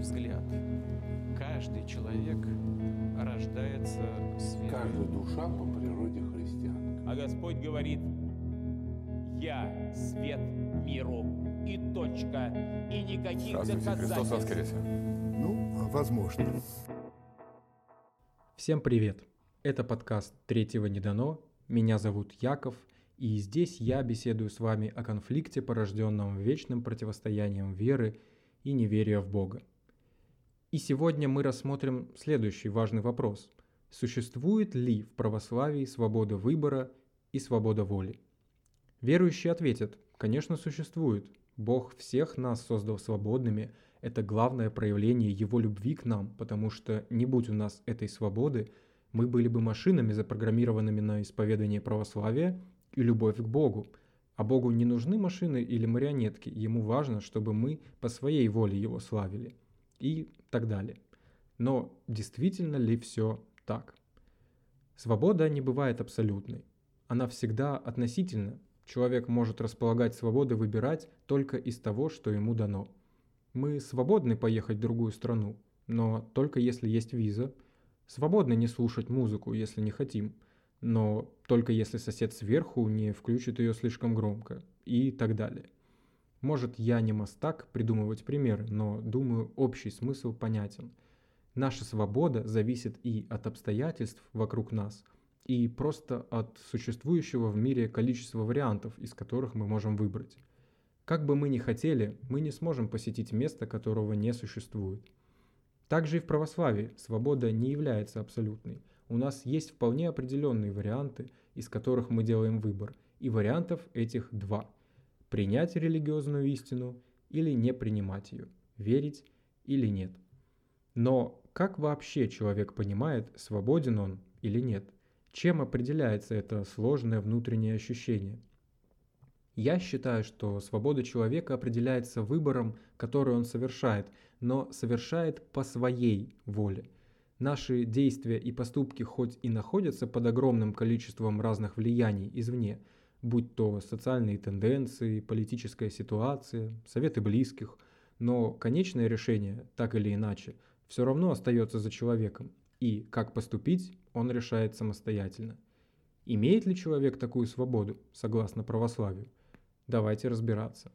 мой взгляд, каждый человек рождается светом. Каждая душа по природе христианка. А Господь говорит, я свет миру и точка, и никаких Здравствуйте, Христос доказательств. воскресе. Ну, возможно. Всем привет! Это подкаст «Третьего не дано». Меня зовут Яков, и здесь я беседую с вами о конфликте, порожденном вечным противостоянием веры и неверия в Бога. И сегодня мы рассмотрим следующий важный вопрос. Существует ли в православии свобода выбора и свобода воли? Верующие ответят, конечно, существует. Бог всех нас создал свободными. Это главное проявление Его любви к нам, потому что не будь у нас этой свободы, мы были бы машинами, запрограммированными на исповедание православия и любовь к Богу. А Богу не нужны машины или марионетки, Ему важно, чтобы мы по своей воле Его славили. И так далее. Но действительно ли все так? Свобода не бывает абсолютной. Она всегда относительна. Человек может располагать свободой выбирать только из того, что ему дано. Мы свободны поехать в другую страну, но только если есть виза. Свободны не слушать музыку, если не хотим, но только если сосед сверху не включит ее слишком громко и так далее. Может, я не мастак придумывать примеры, но думаю, общий смысл понятен. Наша свобода зависит и от обстоятельств вокруг нас, и просто от существующего в мире количества вариантов, из которых мы можем выбрать. Как бы мы ни хотели, мы не сможем посетить место, которого не существует. Также и в православии свобода не является абсолютной. У нас есть вполне определенные варианты, из которых мы делаем выбор, и вариантов этих два – принять религиозную истину или не принимать ее, верить или нет. Но как вообще человек понимает, свободен он или нет? Чем определяется это сложное внутреннее ощущение? Я считаю, что свобода человека определяется выбором, который он совершает, но совершает по своей воле. Наши действия и поступки хоть и находятся под огромным количеством разных влияний извне, будь то социальные тенденции, политическая ситуация, советы близких, но конечное решение, так или иначе, все равно остается за человеком, и как поступить он решает самостоятельно. Имеет ли человек такую свободу, согласно православию? Давайте разбираться.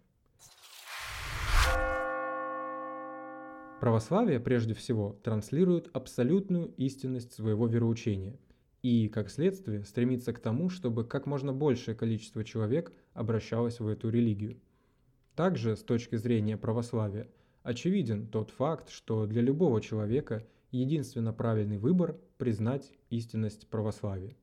Православие, прежде всего, транслирует абсолютную истинность своего вероучения и, как следствие, стремится к тому, чтобы как можно большее количество человек обращалось в эту религию. Также, с точки зрения православия, очевиден тот факт, что для любого человека единственно правильный выбор – признать истинность православия.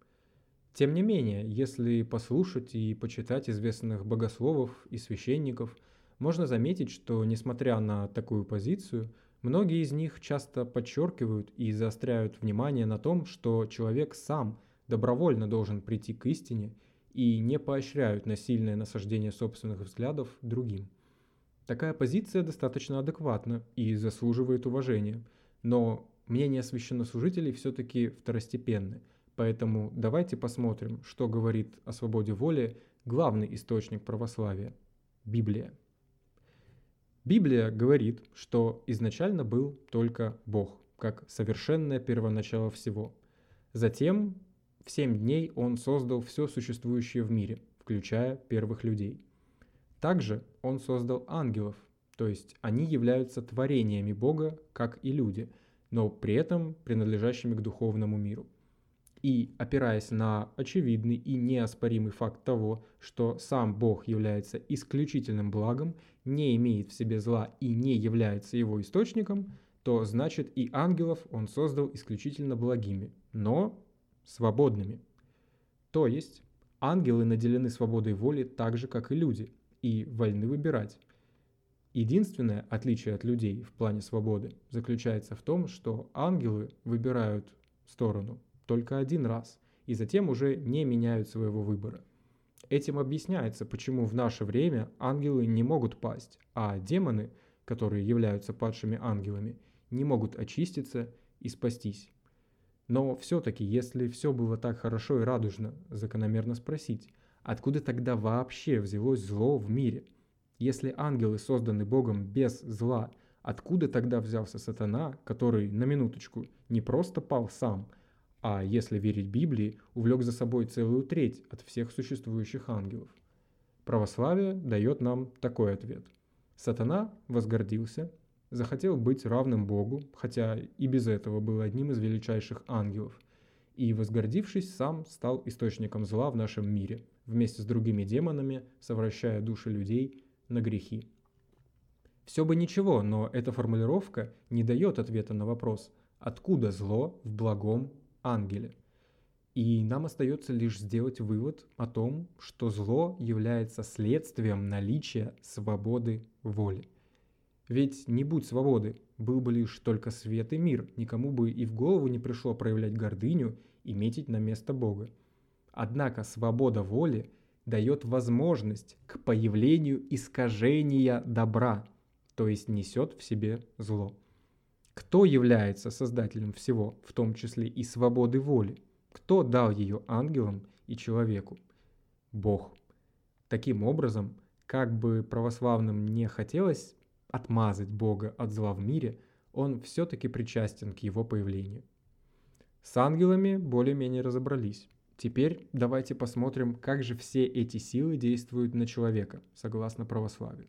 Тем не менее, если послушать и почитать известных богословов и священников, можно заметить, что несмотря на такую позицию, многие из них часто подчеркивают и заостряют внимание на том, что человек сам добровольно должен прийти к истине и не поощряют насильное насаждение собственных взглядов другим. Такая позиция достаточно адекватна и заслуживает уважения, но мнения священнослужителей все-таки второстепенны, поэтому давайте посмотрим, что говорит о свободе воли главный источник православия – Библия. Библия говорит, что изначально был только Бог, как совершенное первоначало всего. Затем в семь дней Он создал все существующее в мире, включая первых людей. Также Он создал ангелов, то есть они являются творениями Бога, как и люди, но при этом принадлежащими к духовному миру. И опираясь на очевидный и неоспоримый факт того, что сам Бог является исключительным благом, не имеет в себе зла и не является его источником, то значит и ангелов он создал исключительно благими, но свободными. То есть ангелы наделены свободой воли так же, как и люди, и вольны выбирать. Единственное отличие от людей в плане свободы заключается в том, что ангелы выбирают сторону только один раз и затем уже не меняют своего выбора. Этим объясняется, почему в наше время ангелы не могут пасть, а демоны, которые являются падшими ангелами, не могут очиститься и спастись. Но все-таки, если все было так хорошо и радужно, закономерно спросить, откуда тогда вообще взялось зло в мире? Если ангелы созданы Богом без зла, Откуда тогда взялся сатана, который, на минуточку, не просто пал сам, а, если верить Библии, увлек за собой целую треть от всех существующих ангелов? Православие дает нам такой ответ. Сатана возгордился, захотел быть равным Богу, хотя и без этого был одним из величайших ангелов, и, возгордившись, сам стал источником зла в нашем мире, вместе с другими демонами, совращая души людей на грехи. Все бы ничего, но эта формулировка не дает ответа на вопрос, откуда зло в благом ангеле. И нам остается лишь сделать вывод о том, что зло является следствием наличия свободы воли. Ведь не будь свободы, был бы лишь только свет и мир, никому бы и в голову не пришло проявлять гордыню и метить на место Бога. Однако свобода воли дает возможность к появлению искажения добра, то есть несет в себе зло. Кто является создателем всего, в том числе и свободы воли? Кто дал ее ангелам и человеку? Бог. Таким образом, как бы православным не хотелось отмазать Бога от зла в мире, он все-таки причастен к его появлению. С ангелами более-менее разобрались. Теперь давайте посмотрим, как же все эти силы действуют на человека, согласно православию.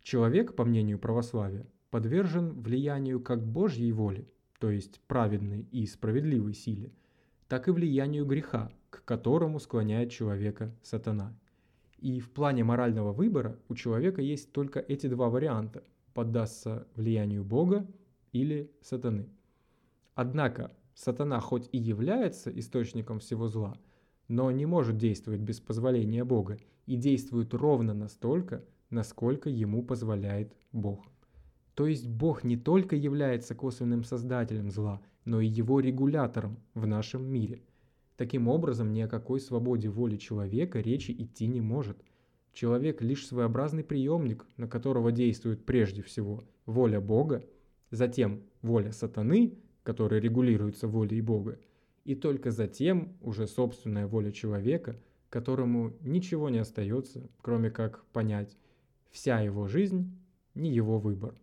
Человек, по мнению православия, подвержен влиянию как Божьей воли, то есть праведной и справедливой силе, так и влиянию греха, к которому склоняет человека сатана. И в плане морального выбора у человека есть только эти два варианта – поддаться влиянию Бога или сатаны. Однако сатана хоть и является источником всего зла, но не может действовать без позволения Бога и действует ровно настолько, насколько ему позволяет Бог. То есть Бог не только является косвенным создателем зла, но и его регулятором в нашем мире. Таким образом, ни о какой свободе воли человека речи идти не может. Человек лишь своеобразный приемник, на которого действует прежде всего воля Бога, затем воля сатаны, которая регулируется волей Бога, и только затем уже собственная воля человека, которому ничего не остается, кроме как понять, вся его жизнь не его выбор.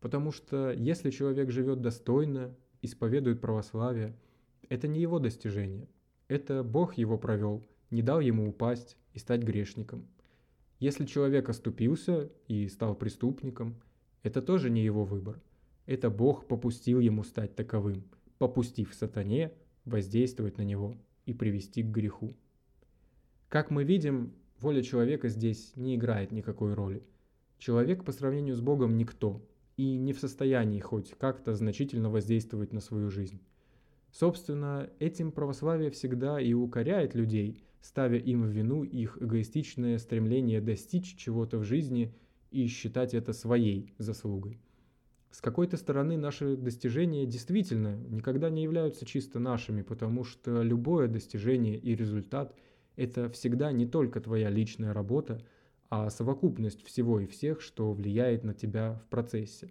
Потому что если человек живет достойно, исповедует православие, это не его достижение. Это Бог его провел, не дал ему упасть и стать грешником. Если человек оступился и стал преступником, это тоже не его выбор. Это Бог попустил ему стать таковым, попустив сатане воздействовать на него и привести к греху. Как мы видим, воля человека здесь не играет никакой роли. Человек по сравнению с Богом никто и не в состоянии хоть как-то значительно воздействовать на свою жизнь. Собственно, этим православие всегда и укоряет людей, ставя им в вину их эгоистичное стремление достичь чего-то в жизни и считать это своей заслугой. С какой-то стороны наши достижения действительно никогда не являются чисто нашими, потому что любое достижение и результат – это всегда не только твоя личная работа, а совокупность всего и всех, что влияет на тебя в процессе.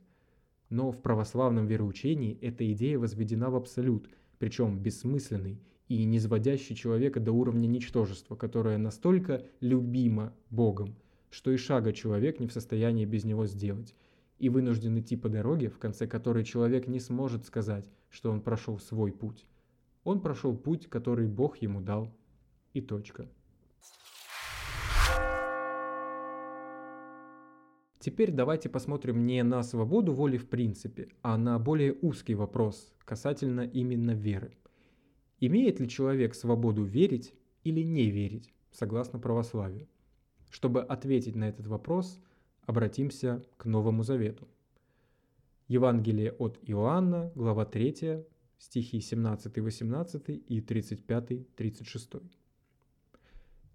Но в православном вероучении эта идея возведена в абсолют – причем бессмысленный и не сводящий человека до уровня ничтожества, которое настолько любимо Богом, что и шага человек не в состоянии без него сделать, и вынужден идти по дороге, в конце которой человек не сможет сказать, что он прошел свой путь. Он прошел путь, который Бог ему дал, и точка. Теперь давайте посмотрим не на свободу воли в принципе, а на более узкий вопрос касательно именно веры. Имеет ли человек свободу верить или не верить, согласно православию? Чтобы ответить на этот вопрос, обратимся к Новому Завету. Евангелие от Иоанна, глава 3, стихи 17-18 и 35-36.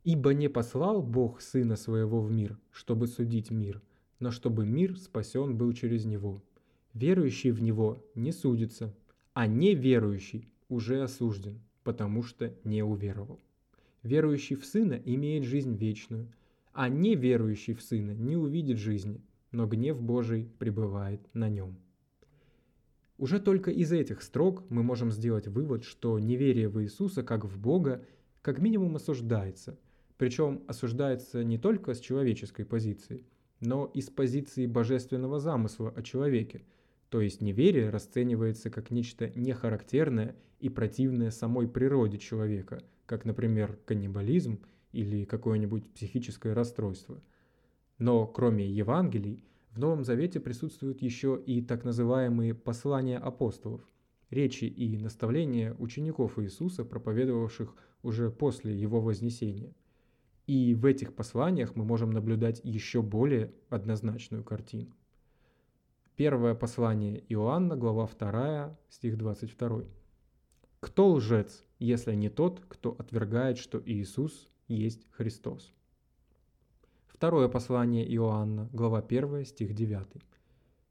«Ибо не послал Бог Сына Своего в мир, чтобы судить мир, но чтобы мир спасен был через Него. Верующий в Него не судится, а неверующий уже осужден, потому что не уверовал. Верующий в Сына имеет жизнь вечную, а неверующий в Сына не увидит жизни, но гнев Божий пребывает на нем. Уже только из этих строк мы можем сделать вывод, что неверие в Иисуса как в Бога как минимум осуждается, причем осуждается не только с человеческой позиции – но из позиции божественного замысла о человеке, то есть неверие расценивается как нечто нехарактерное и противное самой природе человека, как, например, каннибализм или какое-нибудь психическое расстройство. Но кроме Евангелий, в Новом Завете присутствуют еще и так называемые послания апостолов, речи и наставления учеников Иисуса, проповедовавших уже после Его вознесения. И в этих посланиях мы можем наблюдать еще более однозначную картину. Первое послание Иоанна, глава 2, стих 22. «Кто лжец, если не тот, кто отвергает, что Иисус есть Христос?» Второе послание Иоанна, глава 1, стих 9.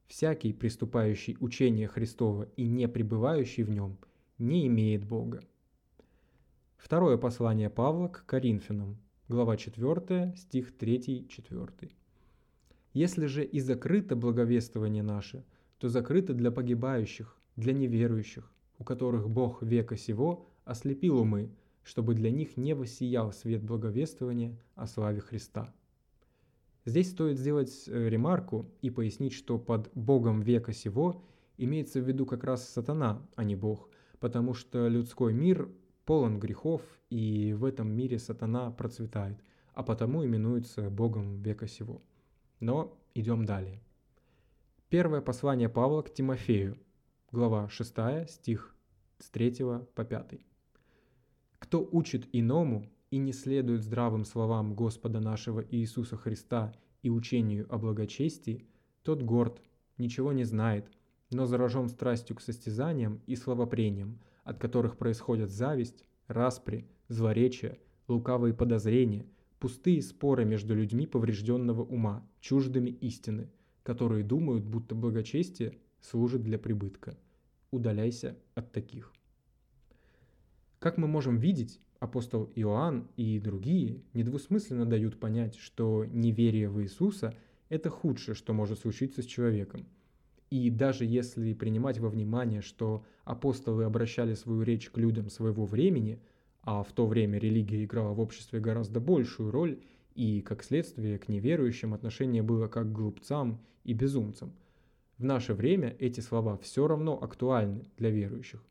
«Всякий, приступающий учение Христова и не пребывающий в нем, не имеет Бога». Второе послание Павла к Коринфянам, глава 4, стих 3-4. «Если же и закрыто благовествование наше, то закрыто для погибающих, для неверующих, у которых Бог века сего ослепил умы, чтобы для них не воссиял свет благовествования о славе Христа». Здесь стоит сделать э, ремарку и пояснить, что под Богом века сего имеется в виду как раз сатана, а не Бог, потому что людской мир полон грехов, и в этом мире сатана процветает, а потому именуется Богом века сего. Но идем далее. Первое послание Павла к Тимофею, глава 6, стих с 3 по 5. «Кто учит иному и не следует здравым словам Господа нашего Иисуса Христа и учению о благочестии, тот горд, ничего не знает, но заражен страстью к состязаниям и словопрениям, от которых происходят зависть, распри, злоречие, лукавые подозрения, пустые споры между людьми поврежденного ума, чуждыми истины, которые думают, будто благочестие служит для прибытка. Удаляйся от таких. Как мы можем видеть, апостол Иоанн и другие недвусмысленно дают понять, что неверие в Иисуса – это худшее, что может случиться с человеком – и даже если принимать во внимание, что апостолы обращали свою речь к людям своего времени, а в то время религия играла в обществе гораздо большую роль, и, как следствие, к неверующим отношение было как к глупцам и безумцам. В наше время эти слова все равно актуальны для верующих.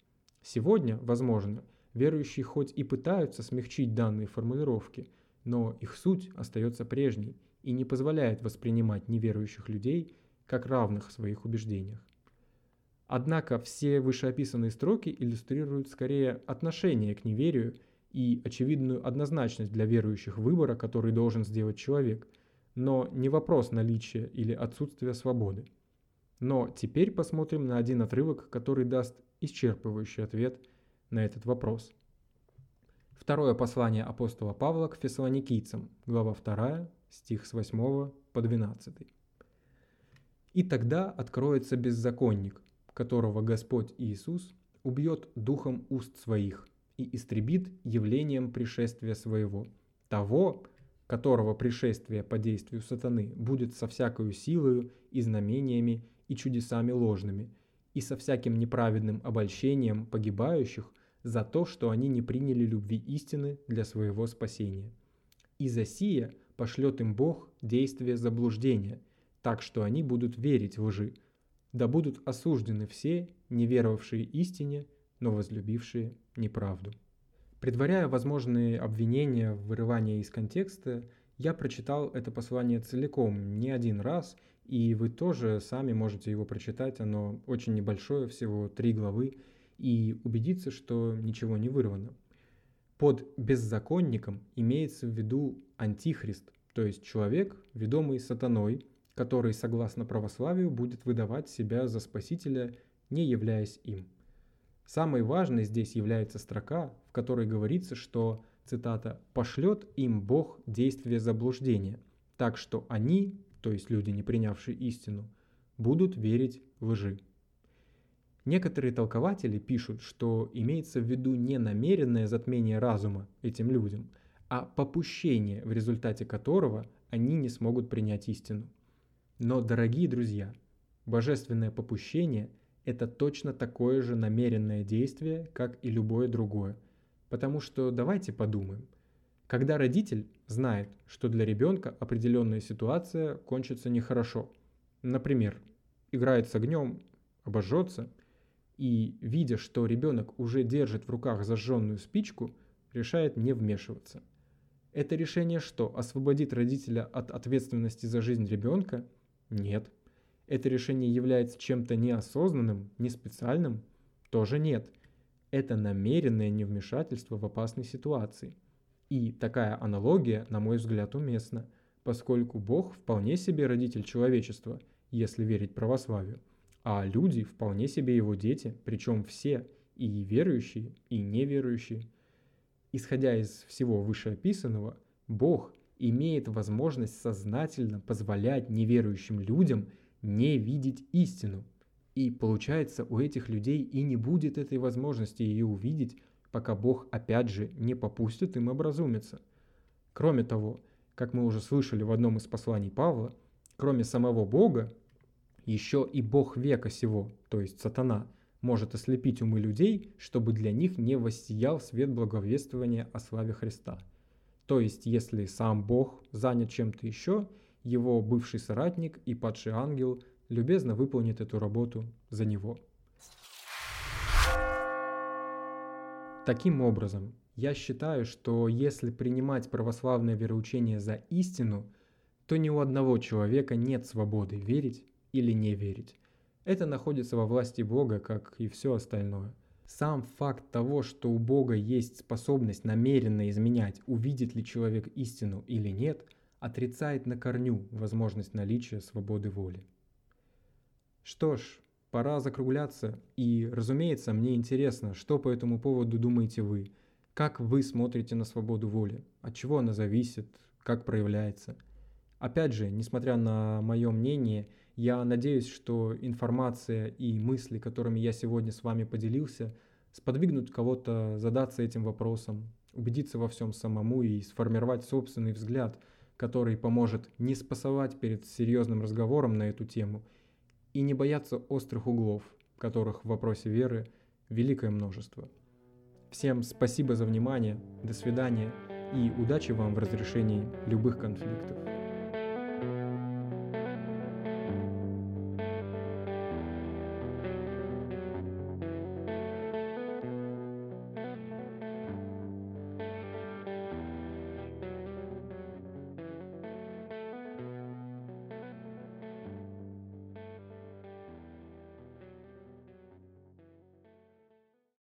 Сегодня, возможно, верующие хоть и пытаются смягчить данные формулировки, но их суть остается прежней и не позволяет воспринимать неверующих людей – как равных в своих убеждениях. Однако все вышеописанные строки иллюстрируют скорее отношение к неверию и очевидную однозначность для верующих выбора, который должен сделать человек, но не вопрос наличия или отсутствия свободы. Но теперь посмотрим на один отрывок, который даст исчерпывающий ответ на этот вопрос. Второе послание апостола Павла к фессалоникийцам, глава 2, стих с 8 по 12. И тогда откроется беззаконник, которого Господь Иисус убьет духом уст своих и истребит явлением пришествия своего, того, которого пришествие по действию сатаны будет со всякою силою и знамениями и чудесами ложными, и со всяким неправедным обольщением погибающих за то, что они не приняли любви истины для своего спасения. И за сие пошлет им Бог действие заблуждения – так что они будут верить в лжи, да будут осуждены все, не веровавшие истине, но возлюбившие неправду. Предваряя возможные обвинения в вырывании из контекста, я прочитал это послание целиком не один раз, и вы тоже сами можете его прочитать, оно очень небольшое, всего три главы, и убедиться, что ничего не вырвано. Под беззаконником имеется в виду антихрист, то есть человек, ведомый сатаной, который, согласно православию, будет выдавать себя за Спасителя, не являясь им. Самой важной здесь является строка, в которой говорится, что, цитата, «пошлет им Бог действие заблуждения, так что они, то есть люди, не принявшие истину, будут верить лжи». Некоторые толкователи пишут, что имеется в виду не намеренное затмение разума этим людям, а попущение, в результате которого они не смогут принять истину. Но, дорогие друзья, божественное попущение – это точно такое же намеренное действие, как и любое другое. Потому что давайте подумаем. Когда родитель знает, что для ребенка определенная ситуация кончится нехорошо. Например, играет с огнем, обожжется, и, видя, что ребенок уже держит в руках зажженную спичку, решает не вмешиваться. Это решение что, освободит родителя от ответственности за жизнь ребенка? Нет. Это решение является чем-то неосознанным, не специальным? Тоже нет. Это намеренное невмешательство в опасной ситуации. И такая аналогия, на мой взгляд, уместна, поскольку Бог вполне себе родитель человечества, если верить православию, а люди вполне себе его дети, причем все, и верующие, и неверующие. Исходя из всего вышеописанного, Бог имеет возможность сознательно позволять неверующим людям не видеть истину. И получается, у этих людей и не будет этой возможности ее увидеть, пока Бог опять же не попустит им образумиться. Кроме того, как мы уже слышали в одном из посланий Павла, кроме самого Бога, еще и Бог века сего, то есть сатана, может ослепить умы людей, чтобы для них не воссиял свет благовествования о славе Христа. То есть, если сам Бог занят чем-то еще, его бывший соратник и падший ангел любезно выполнит эту работу за него. Таким образом, я считаю, что если принимать православное вероучение за истину, то ни у одного человека нет свободы верить или не верить. Это находится во власти Бога, как и все остальное. Сам факт того, что у Бога есть способность намеренно изменять, увидит ли человек истину или нет, отрицает на корню возможность наличия свободы воли. Что ж, пора закругляться. И, разумеется, мне интересно, что по этому поводу думаете вы. Как вы смотрите на свободу воли? От чего она зависит? Как проявляется? Опять же, несмотря на мое мнение, я надеюсь, что информация и мысли, которыми я сегодня с вами поделился, сподвигнут кого-то задаться этим вопросом, убедиться во всем самому и сформировать собственный взгляд, который поможет не спасовать перед серьезным разговором на эту тему – и не бояться острых углов, которых в вопросе веры великое множество. Всем спасибо за внимание, до свидания и удачи вам в разрешении любых конфликтов.